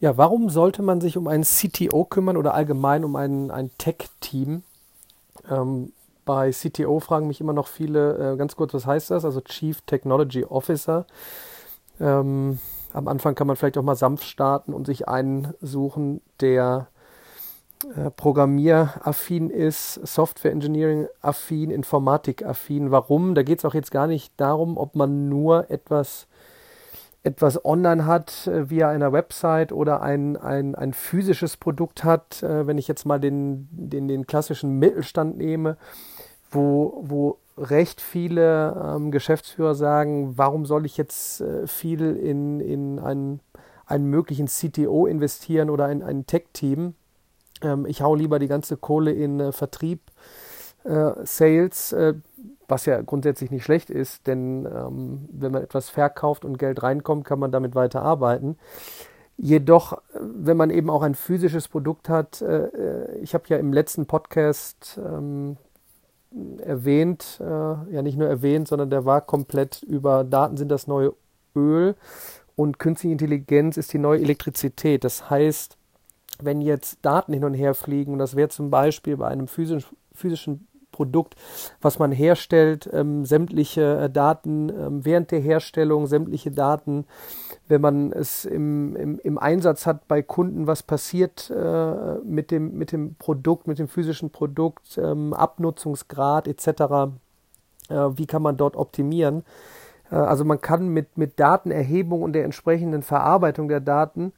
Ja, warum sollte man sich um einen CTO kümmern oder allgemein um ein, ein Tech-Team? Ähm, bei CTO fragen mich immer noch viele, äh, ganz kurz, was heißt das? Also Chief Technology Officer. Ähm, am Anfang kann man vielleicht auch mal sanft starten und sich einen suchen, der äh, Programmieraffin ist, Software Engineering affin, Informatik affin. Warum? Da geht es auch jetzt gar nicht darum, ob man nur etwas etwas online hat äh, via einer Website oder ein, ein, ein physisches Produkt hat, äh, wenn ich jetzt mal den, den, den klassischen Mittelstand nehme, wo, wo recht viele ähm, Geschäftsführer sagen, warum soll ich jetzt äh, viel in, in einen, einen möglichen CTO investieren oder in ein Tech-Team? Ähm, ich hau lieber die ganze Kohle in äh, Vertrieb, äh, Sales, äh, was ja grundsätzlich nicht schlecht ist, denn ähm, wenn man etwas verkauft und Geld reinkommt, kann man damit weiter arbeiten. Jedoch, wenn man eben auch ein physisches Produkt hat, äh, äh ich habe ja im letzten Podcast ähm, erwähnt, äh, ja nicht nur erwähnt, sondern der war komplett über Daten sind das neue Öl und künstliche Intelligenz ist die neue Elektrizität. Das heißt, wenn jetzt Daten hin und her fliegen, und das wäre zum Beispiel bei einem physisch, physischen Produkt, was man herstellt, ähm, sämtliche äh, Daten ähm, während der Herstellung, sämtliche Daten, wenn man es im, im, im Einsatz hat bei Kunden, was passiert äh, mit, dem, mit dem Produkt, mit dem physischen Produkt, ähm, Abnutzungsgrad etc., äh, wie kann man dort optimieren. Äh, also man kann mit, mit Datenerhebung und der entsprechenden Verarbeitung der Daten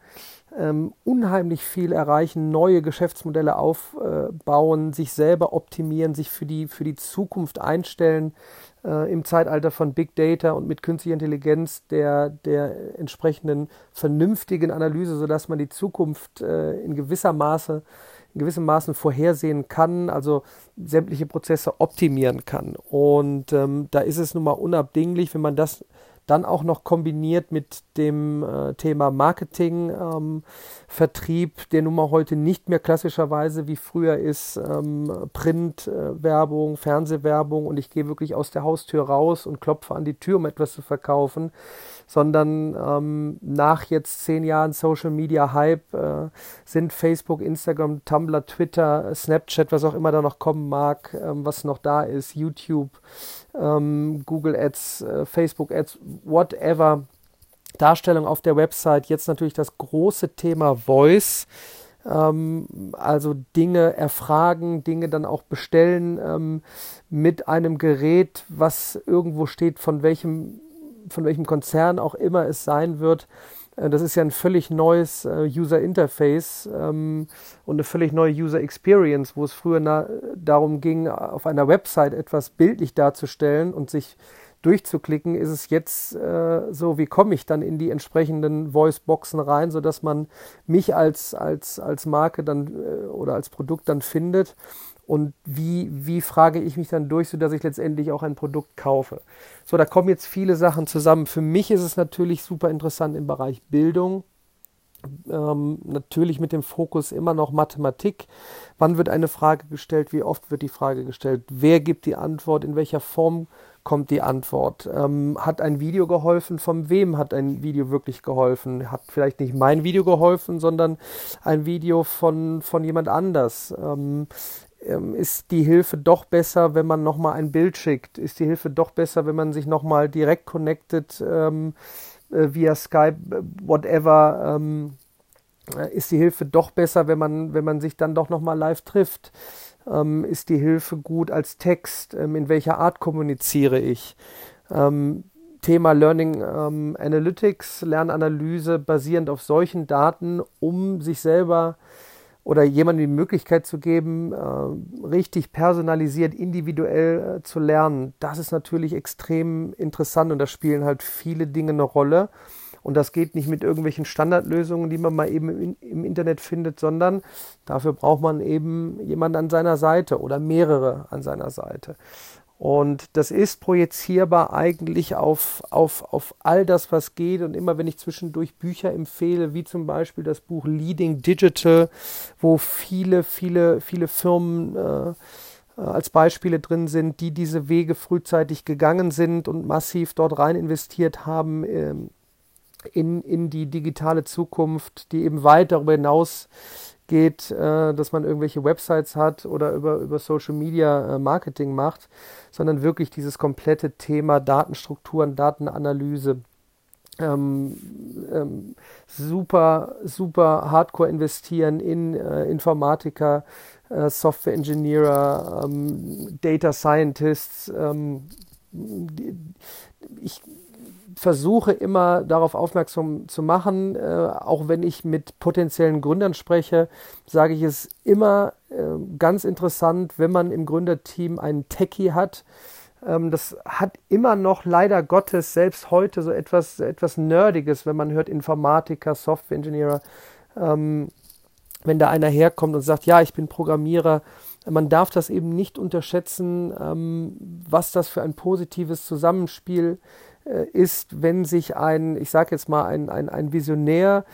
ähm, unheimlich viel erreichen, neue Geschäftsmodelle aufbauen, sich selber optimieren, sich für die, für die Zukunft einstellen äh, im Zeitalter von Big Data und mit künstlicher Intelligenz der, der entsprechenden vernünftigen Analyse, sodass man die Zukunft äh, in gewisser Maße in gewissem Maßen vorhersehen kann, also sämtliche Prozesse optimieren kann. Und ähm, da ist es nun mal unabdinglich, wenn man das dann auch noch kombiniert mit dem äh, Thema Marketing, ähm, Vertrieb, der nun mal heute nicht mehr klassischerweise wie früher ist, ähm, Printwerbung, äh, Fernsehwerbung und ich gehe wirklich aus der Haustür raus und klopfe an die Tür, um etwas zu verkaufen, sondern ähm, nach jetzt zehn Jahren Social Media Hype äh, sind Facebook, Instagram, Tumblr, Twitter, Snapchat, was auch immer da noch kommen mag, ähm, was noch da ist, YouTube, ähm, Google Ads, äh, Facebook Ads, whatever. Darstellung auf der Website. Jetzt natürlich das große Thema Voice. Ähm, also Dinge erfragen, Dinge dann auch bestellen ähm, mit einem Gerät, was irgendwo steht, von welchem, von welchem Konzern auch immer es sein wird. Äh, das ist ja ein völlig neues äh, User Interface ähm, und eine völlig neue User Experience, wo es früher na, darum ging, auf einer Website etwas bildlich darzustellen und sich durchzuklicken, ist es jetzt äh, so, wie komme ich dann in die entsprechenden Voice-Boxen rein, sodass man mich als, als, als Marke dann äh, oder als Produkt dann findet und wie, wie frage ich mich dann durch, sodass ich letztendlich auch ein Produkt kaufe. So, da kommen jetzt viele Sachen zusammen. Für mich ist es natürlich super interessant im Bereich Bildung. Ähm, natürlich mit dem Fokus immer noch Mathematik. Wann wird eine Frage gestellt? Wie oft wird die Frage gestellt? Wer gibt die Antwort? In welcher Form kommt die Antwort? Ähm, hat ein Video geholfen? Von wem hat ein Video wirklich geholfen? Hat vielleicht nicht mein Video geholfen, sondern ein Video von, von jemand anders? Ähm, ist die Hilfe doch besser, wenn man nochmal ein Bild schickt? Ist die Hilfe doch besser, wenn man sich nochmal direkt connectet ähm, äh, via Skype, äh, whatever? Ähm, äh, ist die Hilfe doch besser, wenn man, wenn man sich dann doch nochmal live trifft? Ähm, ist die Hilfe gut als Text? Ähm, in welcher Art kommuniziere ich? Ähm, Thema Learning Analytics, Lernanalyse basierend auf solchen Daten, um sich selber oder jemandem die Möglichkeit zu geben, äh, richtig personalisiert, individuell äh, zu lernen, das ist natürlich extrem interessant und da spielen halt viele Dinge eine Rolle. Und das geht nicht mit irgendwelchen Standardlösungen, die man mal eben im, im Internet findet, sondern dafür braucht man eben jemanden an seiner Seite oder mehrere an seiner Seite. Und das ist projizierbar eigentlich auf, auf, auf all das, was geht. Und immer wenn ich zwischendurch Bücher empfehle, wie zum Beispiel das Buch Leading Digital, wo viele, viele, viele Firmen äh, als Beispiele drin sind, die diese Wege frühzeitig gegangen sind und massiv dort rein investiert haben, ähm, in, in die digitale Zukunft, die eben weit darüber hinaus geht, äh, dass man irgendwelche Websites hat oder über, über Social Media äh, Marketing macht, sondern wirklich dieses komplette Thema Datenstrukturen, Datenanalyse. Ähm, ähm, super, super hardcore investieren in äh, Informatiker, äh, Software Engineer, ähm, Data Scientists. Ich versuche immer darauf aufmerksam zu machen, äh, auch wenn ich mit potenziellen Gründern spreche, sage ich es immer äh, ganz interessant, wenn man im Gründerteam einen Techie hat. Ähm, das hat immer noch leider Gottes selbst heute so etwas, etwas Nerdiges, wenn man hört Informatiker, Software-Engineer. Ähm, wenn da einer herkommt und sagt, ja, ich bin Programmierer, man darf das eben nicht unterschätzen, ähm, was das für ein positives Zusammenspiel ist äh, ist, wenn sich ein, ich sage jetzt mal, ein, ein, ein Visionär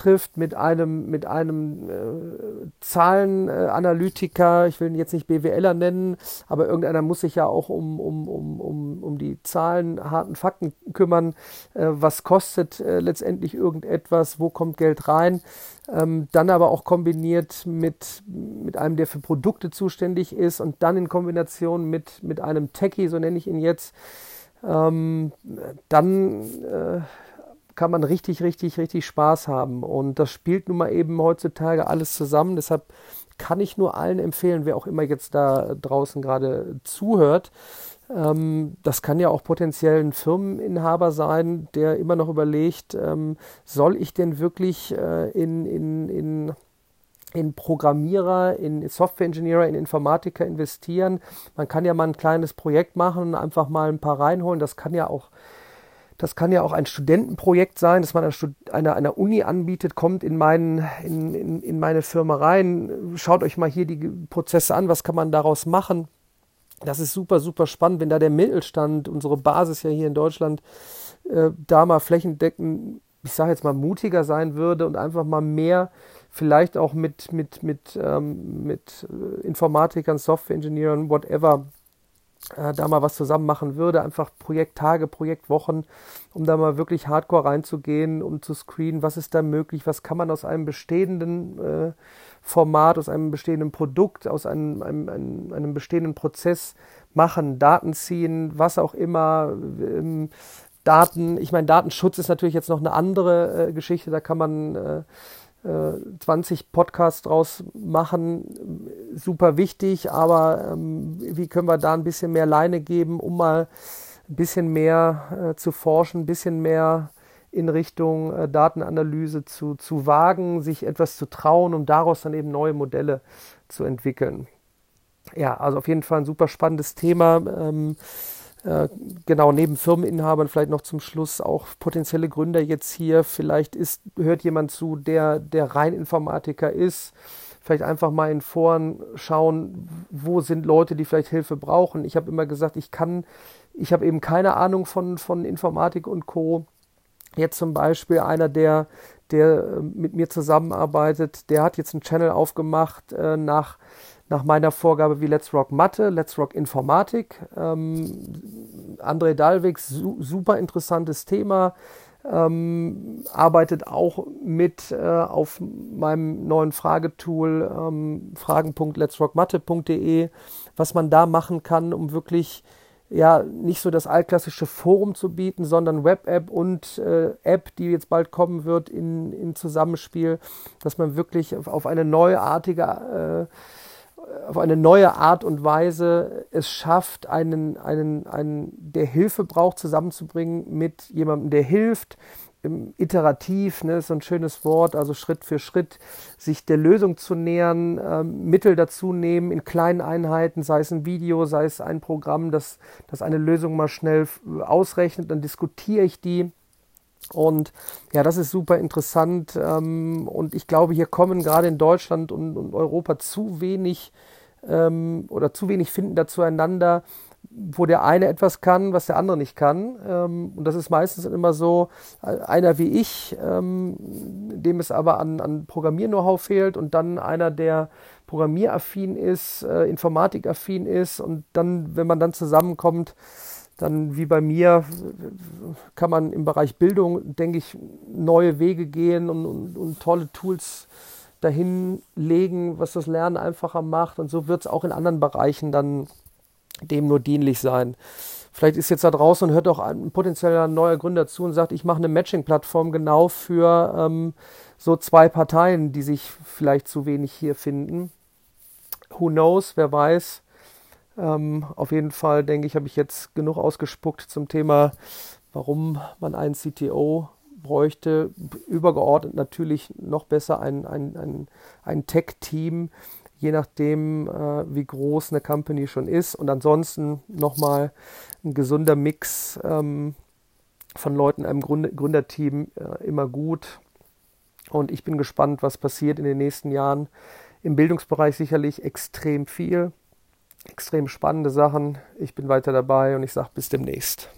trifft mit einem, mit einem äh, Zahlenanalytiker, ich will ihn jetzt nicht BWLer nennen, aber irgendeiner muss sich ja auch um, um, um, um, um die Zahlen, harten Fakten kümmern. Äh, was kostet äh, letztendlich irgendetwas? Wo kommt Geld rein? Ähm, dann aber auch kombiniert mit, mit einem, der für Produkte zuständig ist und dann in Kombination mit, mit einem Techie, so nenne ich ihn jetzt, ähm, dann äh, kann man richtig, richtig, richtig Spaß haben. Und das spielt nun mal eben heutzutage alles zusammen. Deshalb kann ich nur allen empfehlen, wer auch immer jetzt da draußen gerade zuhört. Ähm, das kann ja auch potenziell ein Firmeninhaber sein, der immer noch überlegt, ähm, soll ich denn wirklich äh, in, in, in in Programmierer, in Software-Engineer, in Informatiker investieren. Man kann ja mal ein kleines Projekt machen und einfach mal ein paar reinholen. Das kann ja auch, das kann ja auch ein Studentenprojekt sein, das man einer, einer Uni anbietet, kommt in, meinen, in, in, in meine Firma rein, schaut euch mal hier die Prozesse an, was kann man daraus machen. Das ist super, super spannend, wenn da der Mittelstand, unsere Basis ja hier in Deutschland, äh, da mal flächendeckend, ich sage jetzt mal, mutiger sein würde und einfach mal mehr vielleicht auch mit, mit, mit, ähm, mit äh, Informatikern, Software-Ingenieuren, whatever, äh, da mal was zusammen machen würde. Einfach Projekttage, Projektwochen, um da mal wirklich hardcore reinzugehen, um zu screenen, was ist da möglich, was kann man aus einem bestehenden äh, Format, aus einem bestehenden Produkt, aus einem, einem, einem, einem bestehenden Prozess machen, Daten ziehen, was auch immer. Ähm, Daten, ich meine, Datenschutz ist natürlich jetzt noch eine andere äh, Geschichte, da kann man äh, 20 äh, Podcasts draus machen, super wichtig, aber ähm, wie können wir da ein bisschen mehr Leine geben, um mal ein bisschen mehr äh, zu forschen, ein bisschen mehr in Richtung äh, Datenanalyse zu, zu wagen, sich etwas zu trauen, um daraus dann eben neue Modelle zu entwickeln. Ja, also auf jeden Fall ein super spannendes Thema. Ähm, äh, genau, neben Firmeninhabern vielleicht noch zum Schluss auch potenzielle Gründer jetzt hier. Vielleicht ist, hört jemand zu, der, der rein Informatiker ist. Vielleicht einfach mal in Foren schauen, wo sind Leute, die vielleicht Hilfe brauchen. Ich habe immer gesagt, ich kann, ich habe eben keine Ahnung von, von Informatik und Co. Jetzt zum Beispiel einer, der, der äh, mit mir zusammenarbeitet, der hat jetzt einen Channel aufgemacht äh, nach nach meiner Vorgabe wie Let's Rock Mathe, Let's Rock Informatik. Ähm, André Dalwig, su super interessantes Thema. Ähm, arbeitet auch mit äh, auf meinem neuen Fragetool ähm, fragen.letsrockmatte.de, was man da machen kann, um wirklich ja nicht so das altklassische Forum zu bieten, sondern Web-App und äh, App, die jetzt bald kommen wird in, in Zusammenspiel, dass man wirklich auf, auf eine neuartige äh, auf eine neue Art und Weise es schafft, einen, einen, einen, der Hilfe braucht, zusammenzubringen mit jemandem, der hilft, iterativ, ne, ist so ein schönes Wort, also Schritt für Schritt, sich der Lösung zu nähern, äh, Mittel dazu nehmen in kleinen Einheiten, sei es ein Video, sei es ein Programm, das, das eine Lösung mal schnell ausrechnet, dann diskutiere ich die und ja, das ist super interessant. Ähm, und ich glaube, hier kommen gerade in Deutschland und, und Europa zu wenig ähm, oder zu wenig finden da zueinander, wo der eine etwas kann, was der andere nicht kann. Ähm, und das ist meistens immer so, äh, einer wie ich, ähm, dem es aber an, an Programmier-Know-how fehlt und dann einer, der programmieraffin ist, äh, informatikaffin ist und dann, wenn man dann zusammenkommt, dann wie bei mir kann man im Bereich Bildung, denke ich, neue Wege gehen und, und, und tolle Tools dahin legen, was das Lernen einfacher macht. Und so wird es auch in anderen Bereichen dann dem nur dienlich sein. Vielleicht ist jetzt da draußen und hört auch ein potenzieller neuer Gründer zu und sagt, ich mache eine Matching-Plattform genau für ähm, so zwei Parteien, die sich vielleicht zu wenig hier finden. Who knows, wer weiß. Ähm, auf jeden Fall denke ich, habe ich jetzt genug ausgespuckt zum Thema, warum man einen CTO bräuchte. Übergeordnet natürlich noch besser ein, ein, ein, ein Tech-Team, je nachdem, äh, wie groß eine Company schon ist. Und ansonsten nochmal ein gesunder Mix ähm, von Leuten, einem Gründ Gründerteam äh, immer gut. Und ich bin gespannt, was passiert in den nächsten Jahren. Im Bildungsbereich sicherlich extrem viel extrem spannende Sachen. Ich bin weiter dabei und ich sage bis demnächst.